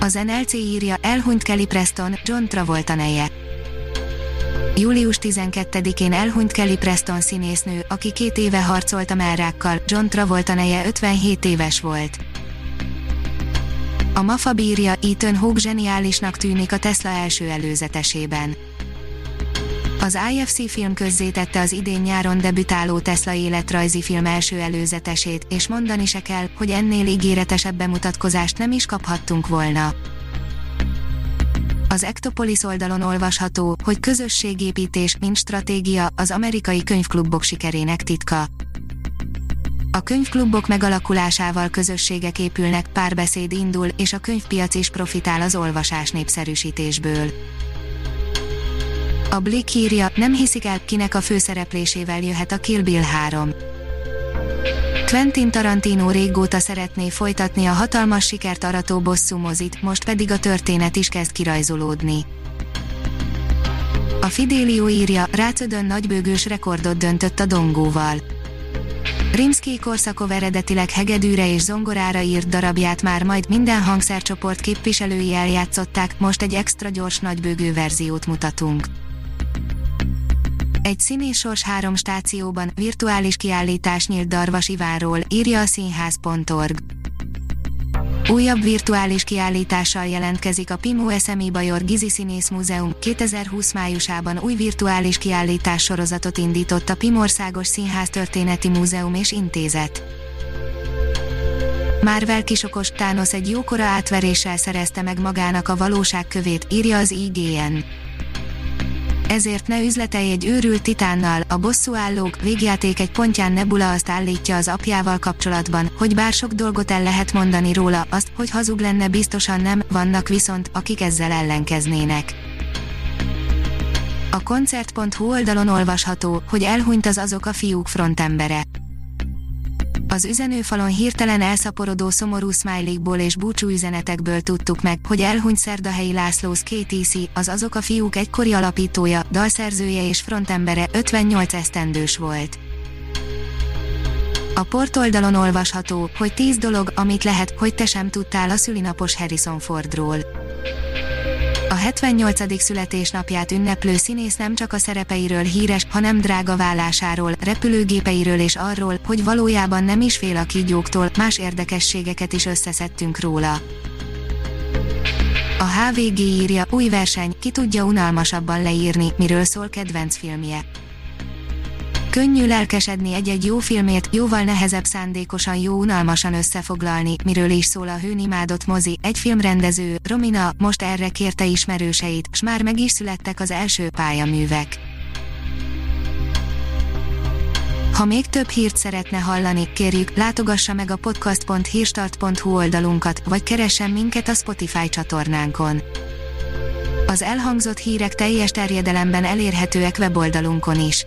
Az NLC írja, elhunyt Kelly Preston, John Travolta neje. Július 12-én elhunyt Kelly Preston színésznő, aki két éve harcolt a merrákkal, John Travolta neje 57 éves volt. A MAFA bírja, Ethan Hawke zseniálisnak tűnik a Tesla első előzetesében. Az IFC film közzétette az idén nyáron debütáló Tesla életrajzi film első előzetesét, és mondani se kell, hogy ennél ígéretesebb bemutatkozást nem is kaphattunk volna. Az Ektopolis oldalon olvasható, hogy közösségépítés, mint stratégia, az amerikai könyvklubok sikerének titka. A könyvklubok megalakulásával közösségek épülnek, párbeszéd indul, és a könyvpiac is profitál az olvasás népszerűsítésből. A Blick írja, nem hiszik el, kinek a főszereplésével jöhet a Kill Bill 3. Quentin Tarantino régóta szeretné folytatni a hatalmas sikert arató bosszú mozit, most pedig a történet is kezd kirajzolódni. A Fidelio írja, Rácödön nagybőgős rekordot döntött a dongóval. Rimsky Korszakov eredetileg hegedűre és zongorára írt darabját már majd minden hangszercsoport képviselői eljátszották, most egy extra gyors nagybőgő verziót mutatunk. Egy színésors három stációban virtuális kiállítás nyílt Darvas Ivánról, írja a színház.org. Újabb virtuális kiállítással jelentkezik a Pimó SMI Bajor Gizi Színész Múzeum. 2020 májusában új virtuális kiállítás sorozatot indított a Pimországos Színház Történeti Múzeum és Intézet. Marvel kisokos Thanos egy jókora átveréssel szerezte meg magának a valóság kövét, írja az IGN ezért ne üzletelj egy őrült titánnal, a bosszúállók végjáték egy pontján Nebula azt állítja az apjával kapcsolatban, hogy bár sok dolgot el lehet mondani róla, azt, hogy hazug lenne biztosan nem, vannak viszont, akik ezzel ellenkeznének. A koncert.hu oldalon olvasható, hogy elhunyt az azok a fiúk frontembere az üzenőfalon hirtelen elszaporodó szomorú smiley és búcsú üzenetekből tudtuk meg, hogy elhunyt Szerdahelyi László KTC, az azok a fiúk egykori alapítója, dalszerzője és frontembere 58 esztendős volt. A portoldalon olvasható, hogy 10 dolog, amit lehet, hogy te sem tudtál a szülinapos Harrison Fordról. A 78. születésnapját ünneplő színész nem csak a szerepeiről híres, hanem drága vállásáról, repülőgépeiről és arról, hogy valójában nem is fél a kígyóktól, más érdekességeket is összeszedtünk róla. A HVG írja, új verseny, ki tudja unalmasabban leírni, miről szól kedvenc filmje. Könnyű lelkesedni egy-egy jó filmért, jóval nehezebb szándékosan jó unalmasan összefoglalni, miről is szól a hőn imádott mozi, egy filmrendező, Romina, most erre kérte ismerőseit, s már meg is születtek az első pályaművek. Ha még több hírt szeretne hallani, kérjük, látogassa meg a podcast.hírstart.hu oldalunkat, vagy keressen minket a Spotify csatornánkon. Az elhangzott hírek teljes terjedelemben elérhetőek weboldalunkon is.